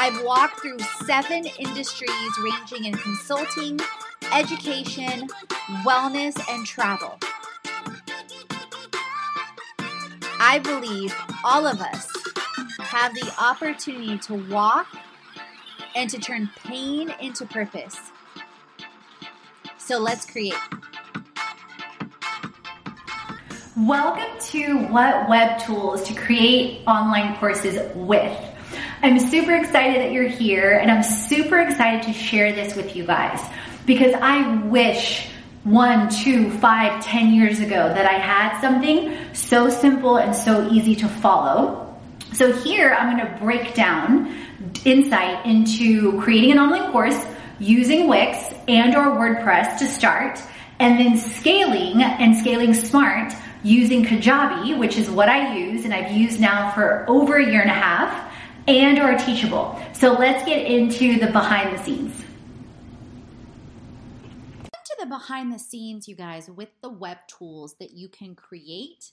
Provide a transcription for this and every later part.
I've walked through seven industries ranging in consulting, education, wellness, and travel. I believe all of us have the opportunity to walk and to turn pain into purpose. So let's create. Welcome to What Web Tools to Create Online Courses with. I'm super excited that you're here and I'm super excited to share this with you guys because I wish one, two, five, ten years ago that I had something so simple and so easy to follow. So here I'm going to break down insight into creating an online course using Wix and or WordPress to start and then scaling and scaling smart using Kajabi, which is what I use and I've used now for over a year and a half and are teachable. So let's get into the behind the scenes. To the behind the scenes, you guys, with the web tools that you can create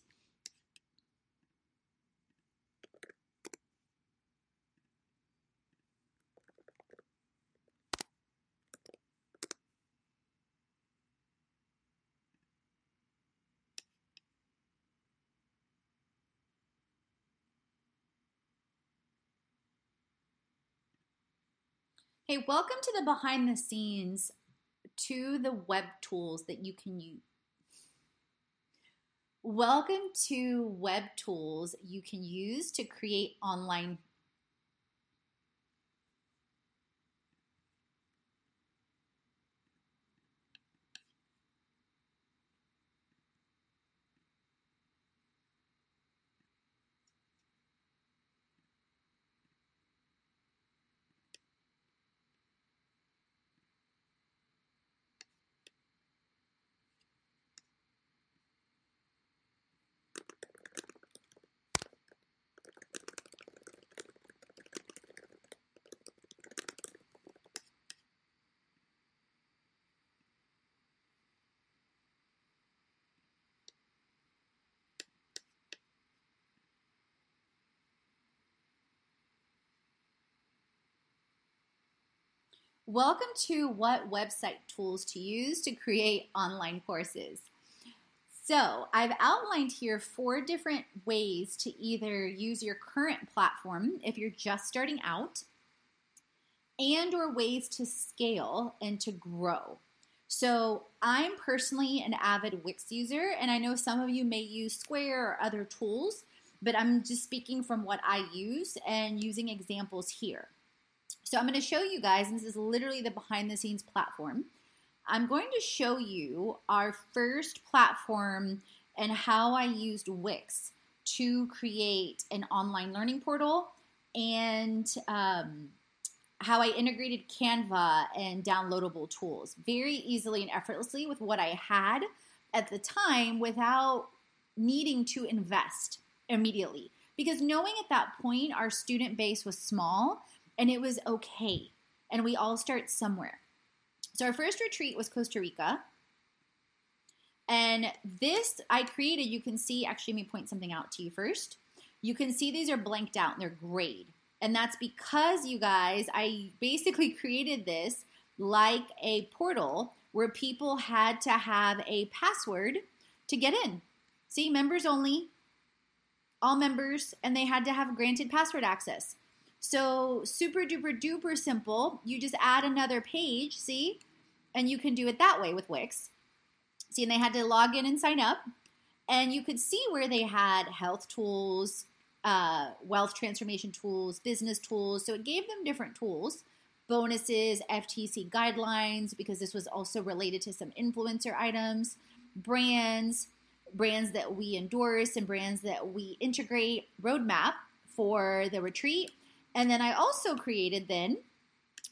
Hey, welcome to the behind the scenes to the web tools that you can use. Welcome to web tools you can use to create online Welcome to what website tools to use to create online courses. So, I've outlined here four different ways to either use your current platform if you're just starting out and or ways to scale and to grow. So, I'm personally an avid Wix user and I know some of you may use Square or other tools, but I'm just speaking from what I use and using examples here. So I'm going to show you guys, this is literally the behind the scenes platform. I'm going to show you our first platform and how I used Wix to create an online learning portal and um, how I integrated Canva and downloadable tools very easily and effortlessly with what I had at the time without needing to invest immediately. Because knowing at that point our student base was small and it was okay. and we all start somewhere. So our first retreat was Costa Rica. And this I created, you can see, actually, let me point something out to you first. You can see these are blanked out and they're grayed. And that's because, you guys, I basically created this like a portal where people had to have a password to get in. See, members only, all members, and they had to have granted password access. So, super duper duper simple. You just add another page, see? And you can do it that way with Wix. See, and they had to log in and sign up. And you could see where they had health tools, uh, wealth transformation tools, business tools. So it gave them different tools, bonuses, FTC guidelines, because this was also related to some influencer items, brands, brands that we endorse, and brands that we integrate, roadmap for the retreat. And then I also created then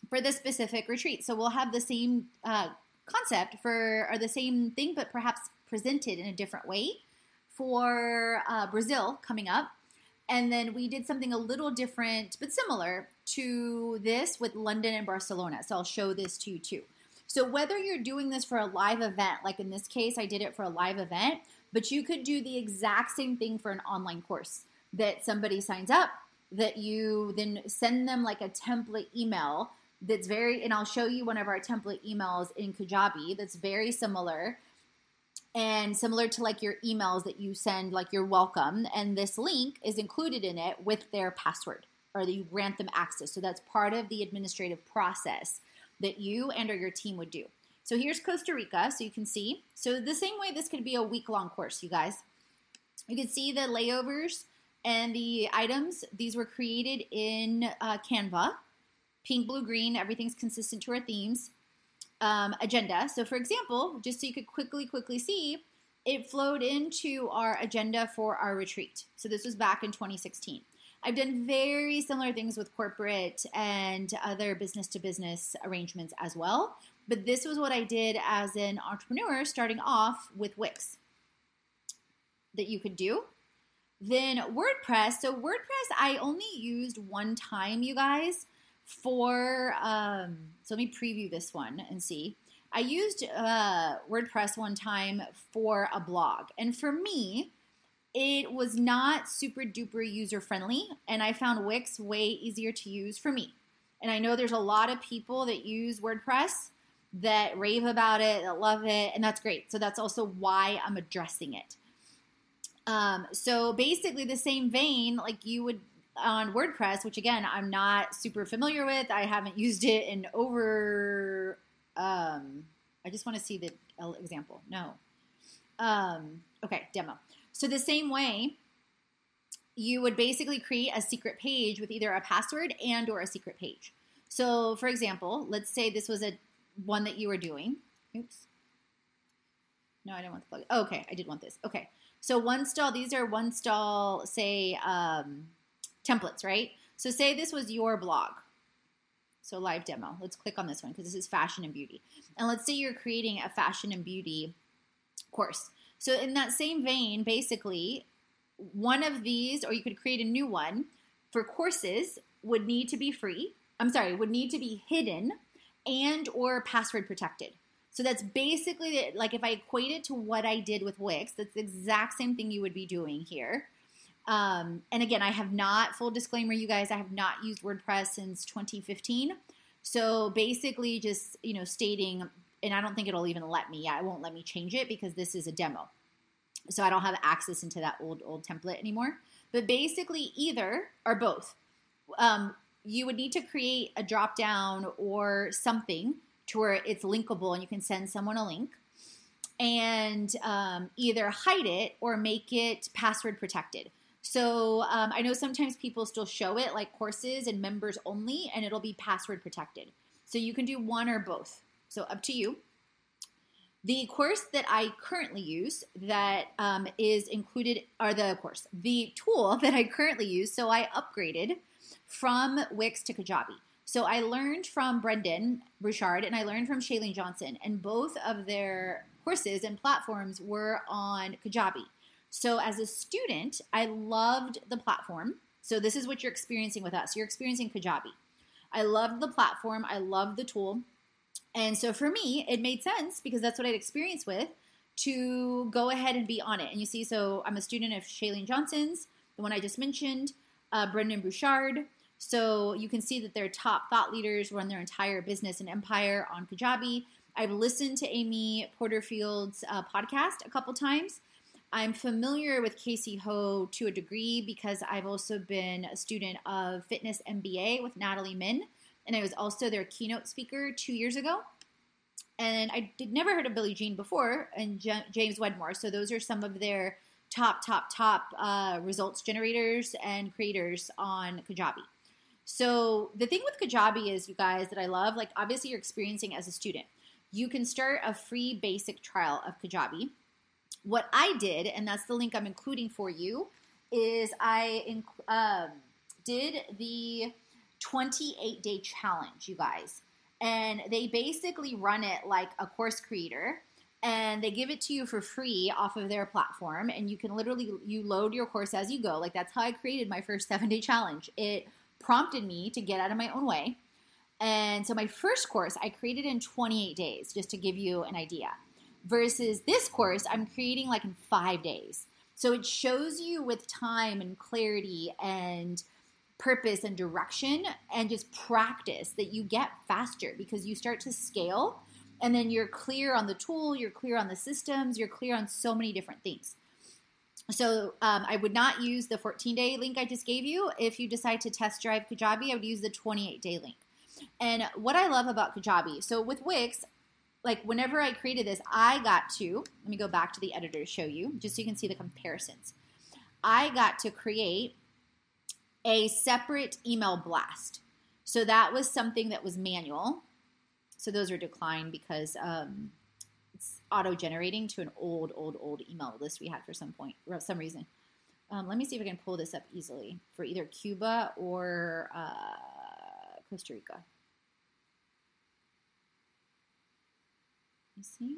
for the specific retreat. So we'll have the same uh, concept for, or the same thing, but perhaps presented in a different way for uh, Brazil coming up. And then we did something a little different, but similar to this with London and Barcelona. So I'll show this to you too. So whether you're doing this for a live event, like in this case, I did it for a live event, but you could do the exact same thing for an online course that somebody signs up, that you then send them like a template email that's very, and I'll show you one of our template emails in Kajabi that's very similar and similar to like your emails that you send, like your welcome. And this link is included in it with their password or that you grant them access. So that's part of the administrative process that you and or your team would do. So here's Costa Rica, so you can see. So the same way this could be a week long course, you guys. You can see the layovers and the items. These were created in uh, Canva pink, blue, green, everything's consistent to our themes. Um, agenda. So, for example, just so you could quickly, quickly see, it flowed into our agenda for our retreat. So, this was back in 2016. I've done very similar things with corporate and other business to business arrangements as well. But this was what I did as an entrepreneur starting off with Wix that you could do. Then WordPress. So, WordPress, I only used one time, you guys for um, so let me preview this one and see. I used uh, WordPress one time for a blog, and for me, it was not super duper user friendly, and I found Wix way easier to use for me. And I know there's a lot of people that use WordPress that rave about it, that love it, and that's great. So that's also why I'm addressing it. Um, so basically, the same vein, like you would on WordPress, which again I'm not super familiar with. I haven't used it in over. Um, I just want to see the example. No. Um, okay, demo. So the same way, you would basically create a secret page with either a password and or a secret page. So for example, let's say this was a one that you were doing. Oops. No, I didn't want the plug. Oh, okay, I did want this. Okay. So one stall, these are one stall, say, um, templates, right? So say this was your blog. So live demo. Let's click on this one because this is fashion and beauty. And let's say you're creating a fashion and beauty course. So in that same vein, basically, one of these, or you could create a new one for courses, would need to be free. I'm sorry, would need to be hidden and or password protected. So that's basically like if I equate it to what I did with Wix, that's the exact same thing you would be doing here. Um, and again, I have not, full disclaimer, you guys, I have not used WordPress since 2015. So basically, just, you know, stating, and I don't think it'll even let me, yeah, it won't let me change it because this is a demo. So I don't have access into that old, old template anymore. But basically, either or both. Um, you would need to create a drop down or something to where it's linkable and you can send someone a link and um, either hide it or make it password protected. So um, I know sometimes people still show it like courses and members only, and it'll be password protected. So you can do one or both. So up to you. The course that I currently use that um, is included are the course, the tool that I currently use. So I upgraded from Wix to Kajabi. So I learned from Brendon Burchard and I learned from Chalene Johnson, and both of their courses and platforms were on Kajabi. So as a student, I loved the platform. So this is what you're experiencing with us. You're experiencing Kajabi. I loved the platform, I loved the tool. And so for me, it made sense because that's what I'd experienced with to go ahead and be on it. And you see, so I'm a student of Chalene Johnson's, the one I just mentioned, uh, Brendon Burchard. So you can see that their top thought leaders run their entire business and empire on Kajabi. I've listened to Amy Porterfield's uh, podcast a couple times. I'm familiar with Cassey Ho to a degree because I've also been a student of Fitness MBA with Natalie Min, and I was also their keynote speaker two years ago. And I did never heard of Billie Gene before, and J- James Wedmore. So those are some of their top, top, top uh, results generators and creators on Kajabi. So the thing with Kajabi is, you guys, that I love, like obviously you're experiencing as a student. You can start a free basic trial of Kajabi what I did, and that's the link I'm including for you, is I inc- um, did the 28 day challenge, you guys. And they basically run it like a course creator and they give it to you for free off of their platform and you can literally you load your course as you go like that's how i created my first seven day challenge it prompted me to get out of my own way and so my first course i created in 28 days just to give you an idea versus this course I'm creating like in five days. So it shows you with time and clarity and purpose and direction and just practice that you get faster because you start to scale and then you're clear on the tool, you're clear on the systems, you're clear on so many different things. So um, I would not use the 14 day link I just gave you. If you decide to test drive Kajabi, I would use the 28 day link. And what I love about Kajabi, so with Wix, like whenever I created this, I got to, let me go back to the editor to show you, just so you can see the comparisons. I got to create a separate email blast. So that was something that was manual. So those are declined because um, it's auto generating to an old, old, old email list we had for some point, for some reason. Um, let me see if I can pull this up easily for either Cuba or uh, Costa Rica. You see?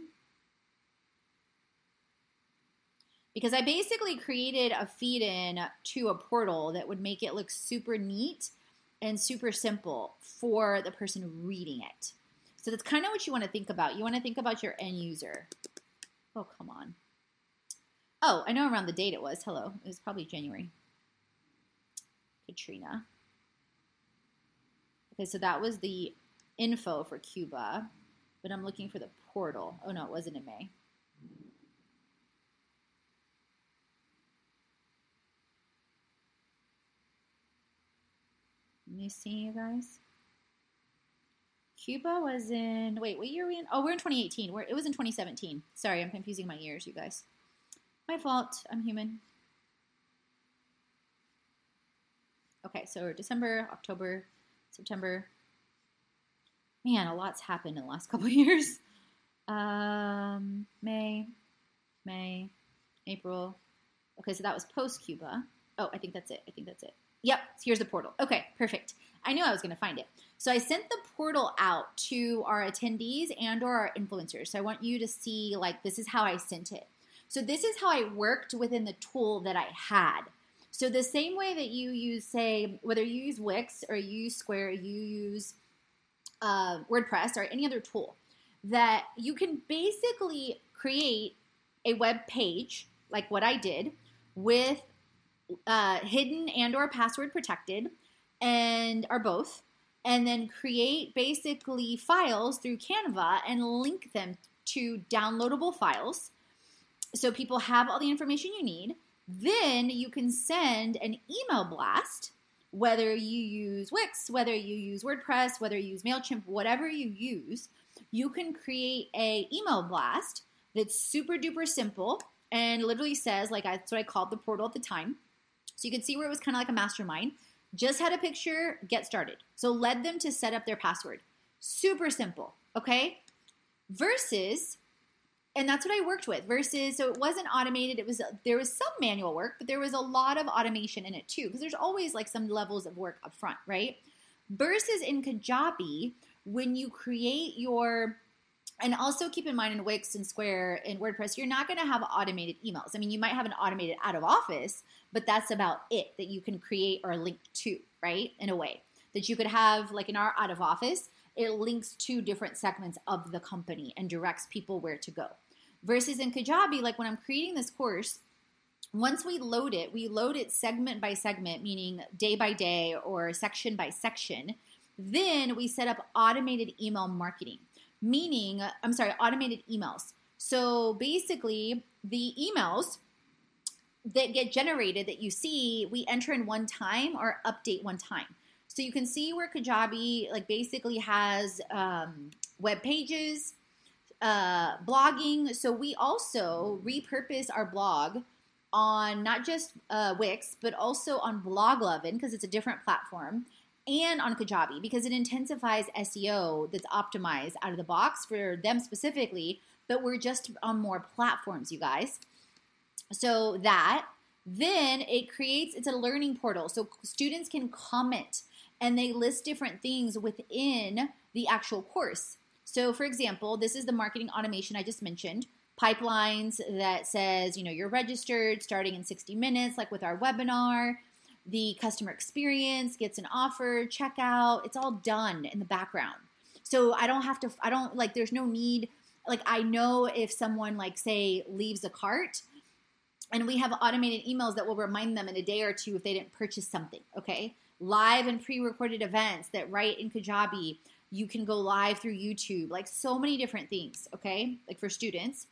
Because I basically created a feed in to a portal that would make it look super neat and super simple for the person reading it. So that's kind of what you want to think about. You want to think about your end user. Oh, come on. Oh, I know around the date it was. Hello. It was probably January. Katrina. Okay, so that was the info for Cuba, but I'm looking for the portal. Oh no, it wasn't in May. Let me see, you guys. Cuba was in. Wait, what year are we in? Oh, we're in 2018. We're, it was in 2017. Sorry, I'm confusing my years, you guys. My fault. I'm human. Okay, so December, October, September. Man, a lot's happened in the last couple years. Um, May, May, April. Okay, so that was post Cuba. Oh, I think that's it. I think that's it. Yep, here's the portal. Okay, perfect. I knew I was going to find it. So I sent the portal out to our attendees and or our influencers. So I want you to see like this is how I sent it. So this is how I worked within the tool that I had. So the same way that you use, say, whether you use Wix or you use Square, you use uh, WordPress or any other tool that you can basically create a web page like what I did with uh, hidden and or password protected and are both and then create basically files through Canva and link them to downloadable files so people have all the information you need. Then you can send an email blast, whether you use Wix, whether you use WordPress, whether you use MailChimp, whatever you use, you can create a email blast that's super duper simple and literally says like that's what I called the portal at the time. So you can see where it was kind of like a mastermind. Just had a picture, get started. So led them to set up their password. Super simple, okay? Versus and that's what I worked with versus so it wasn't automated it was there was some manual work but there was a lot of automation in it too because there's always like some levels of work up front right versus in Kajabi when you create your and also keep in mind in Wix and Square and WordPress, you're not going to have automated emails. I mean, you might have an automated out of office, but that's about it that you can create or link to, right? In a way. that you could have, like in our out of office, it links to different segments of the company and directs people where to go. Versus in Kajabi, like when I'm creating this course, once we load it, we load it segment by segment, meaning day by day or section by section. Then we set up automated email marketing, meaning, I'm sorry, automated emails. So basically, the emails that get generated that you see, we enter in one time or update one time. So you can see where Kajabi like basically has um, web pages, uh, blogging. So we also repurpose our blog on not just uh, Wix, but also on Bloglovin because it's a different platform, and on Kajabi because it intensifies SEO that's optimized out of the box for them specifically. But we're just on more platforms, you guys. So that then it creates it's a learning portal, so students can comment and they list different things within the actual course. So, for example, this is the marketing automation I just mentioned pipelines that says, you know, you're registered starting in 60 minutes, like with our webinar. The customer experience gets an offer, checkout, it's all done in the background. So I don't have to, I don't like, there's no need. Like, I know if someone, like, say, leaves a cart, and we have automated emails that will remind them in a day or two if they didn't purchase something, okay? Live and pre recorded events that write in Kajabi. You can go live through YouTube, like so many different things, okay? Like for students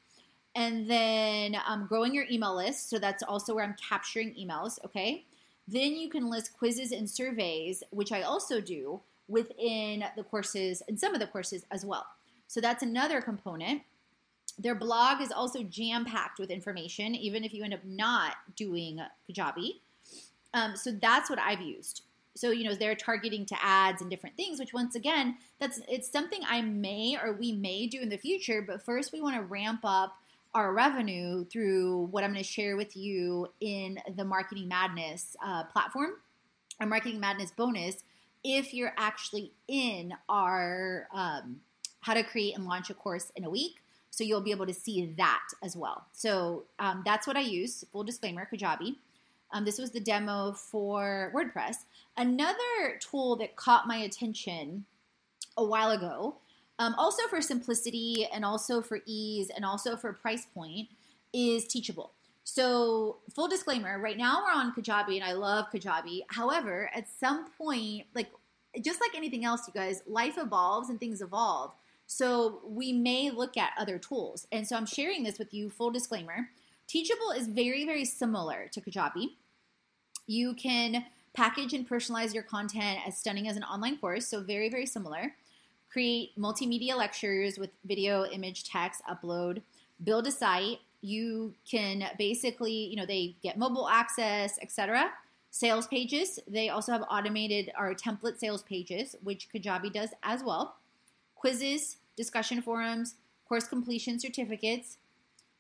and then um, growing your email list. So that's also where I'm capturing emails, okay? Then you can list quizzes and surveys, which I also do within the courses and some of the courses as well. So that's another component. Their blog is also jam packed with information, even if you end up not doing Kajabi. Um, so that's what I've used. So you know they're targeting to ads and different things, which once again, that's it's something I may or we may do in the future. But first, we want to ramp up our revenue through what I'm going to share with you in the Marketing Madness uh, platform, our Marketing Madness bonus, if you're actually in our um, How to Create and Launch a Course in a Week. So you'll be able to see that as well. So um, that's what I use. Full disclaimer, Kajabi. Um, this was the demo for WordPress. Another tool that caught my attention a while ago um, also for simplicity and also for ease and also for price point is Teachable. So, full disclaimer, right now we're on Kajabi and I love Kajabi. However, at some point, like just like anything else, you guys, life evolves and things evolve. So, we may look at other tools. And so, I'm sharing this with you, full disclaimer. Teachable is very, very similar to Kajabi. You can package and personalize your content as stunning as an online course, so very, very similar create multimedia lectures with video, image, text, upload, build a site. You can basically, you know, they get mobile access, etc. Sales pages. They also have automated or template sales pages, which Kajabi does as well. Quizzes, discussion forums, course completion certificates,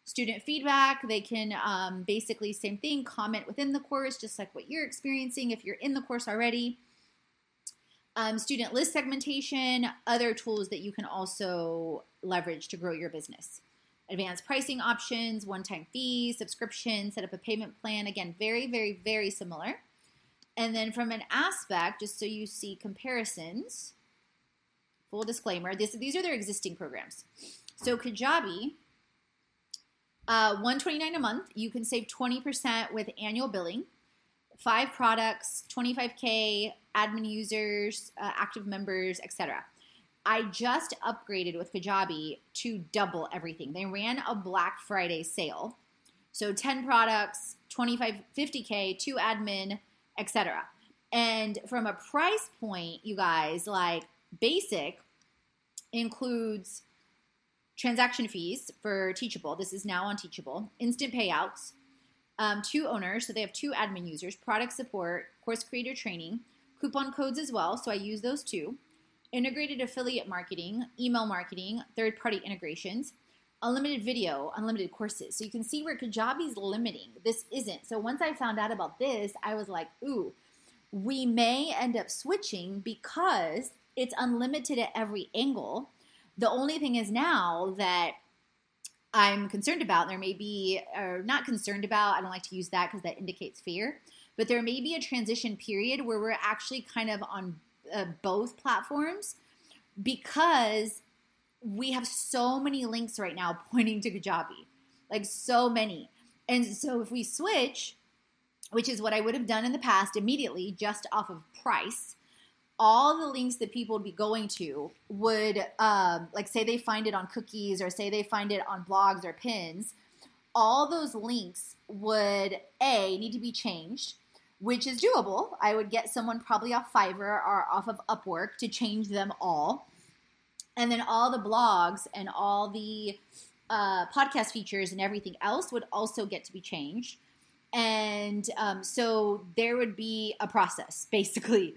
student feedback. They can um, basically same thing, comment within the course, just like what you're experiencing if you're in the course already um, student list segmentation, other tools that you can also leverage to grow your business. Advanced pricing options, one time fees, subscription, set up a payment plan. Again, very, very, very similar. And then from an aspect, just so you see comparisons, full disclaimer, this, these are their existing programs. So Kajabi, uh, 129 a month, you can save 20% with annual billing five products, 25K admin users, uh, active members, etc. I just upgraded with Kajabi to double everything. They ran a Black Friday sale. So 10 products, 25, 50K, two admin, etc. And from a price point, you guys, like basic includes transaction fees for Teachable. This is now on Teachable, instant payouts, um, two owners, so they have two admin users, product support, course creator training, coupon codes as well, so I use those too, integrated affiliate marketing, email marketing, third party integrations, unlimited video, unlimited courses. So you can see where Kajabi's limiting. This isn't. So once I found out about this, I was like, ooh, we may end up switching because it's unlimited at every angle. The only thing is now that I'm concerned about. There may be, or not concerned about, I don't like to use that because that indicates fear, but there may be a transition period where we're actually kind of on uh, both platforms because we have so many links right now pointing to Kajabi, like so many. And so if we switch, which is what I would have done in the past immediately, just off of price, all the links that people would be going to would, um, like, say they find it on cookies or say they find it on blogs or pins, all those links would A, need to be changed, which is doable. I would get someone probably off Fiverr or off of Upwork to change them all. And then all the blogs and all the uh, podcast features and everything else would also get to be changed. And um, so there would be a process, basically.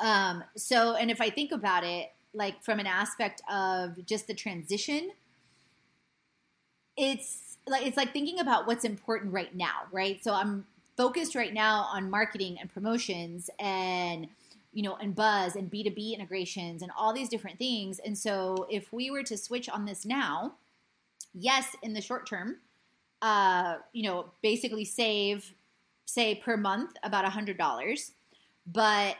Um, so, and if I think about it, like from an aspect of just the transition, it's like it's like thinking about what's important right now, right? So I'm focused right now on marketing and promotions and you know and buzz and B2B integrations and all these different things. And so if we were to switch on this now, yes, in the short term, uh, you know, basically save say per month about a hundred dollars, but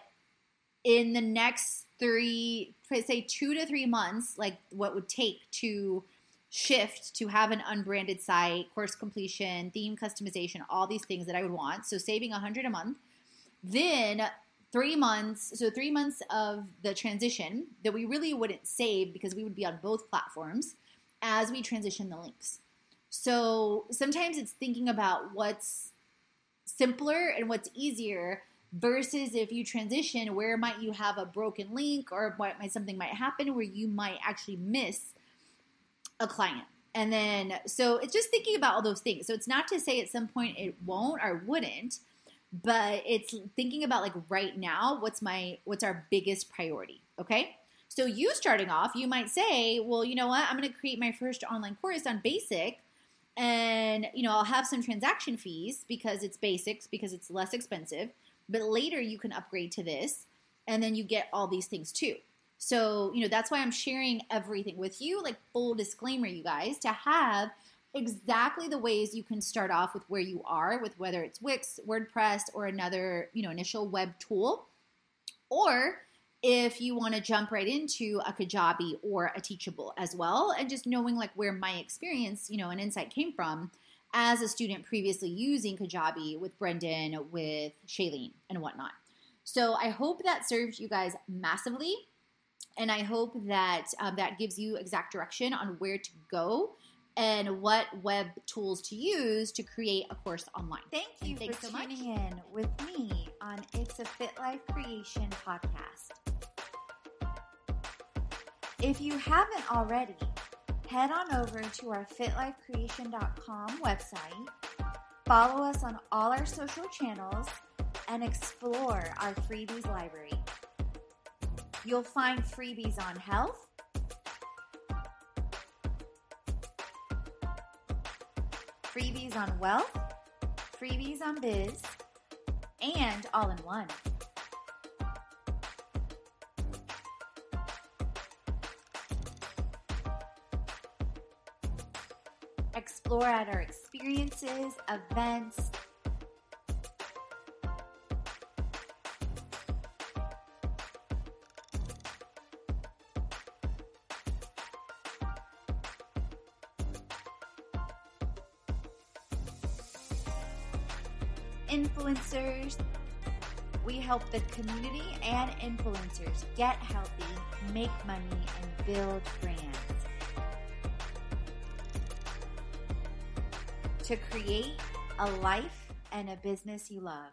in the next three, say two to three months, like what would take to shift to have an unbranded site, course completion, theme customization, all these things that I would want. So saving a hundred a month. Then three months, so three months of the transition that we really wouldn't save because we would be on both platforms as we transition the links. So sometimes it's thinking about what's simpler and what's easier versus if you transition, where might you have a broken link or what might something might happen where you might actually miss a client. And then so it's just thinking about all those things. So it's not to say at some point it won't or wouldn't, but it's thinking about like right now, what's my what's our biggest priority, okay? So you starting off, you might say, well, you know what? I'm going to create my first online course on basic and you know, I'll have some transaction fees because it's basics because it's less expensive but later you can upgrade to this and then you get all these things too. So, you know, that's why I'm sharing everything with you, like full disclaimer, you guys, to have exactly the ways you can start off with where you are, with whether it's Wix, WordPress, or another, you know, initial web tool. Or if you want to jump right into a Kajabi or a Teachable as well, and just knowing like where my experience, you know, and insight came from as a student previously using Kajabi with Brendon, with Chalene, and whatnot. So I hope that serves you guys massively. And I hope that um, that gives you exact direction on where to go and what web tools to use to create a course online. Thank you and for tuning so in with me on It's a Fit Life Creation podcast. If you haven't already, head on over to our fitlifecreation.com website, follow us on all our social channels, and explore our freebies library. You'll find freebies on health, freebies on wealth, freebies on biz, and all in one. Explore at our experiences, events, influencers. We help the community and influencers get healthy, make money, and build brands. To create a life and a business you love.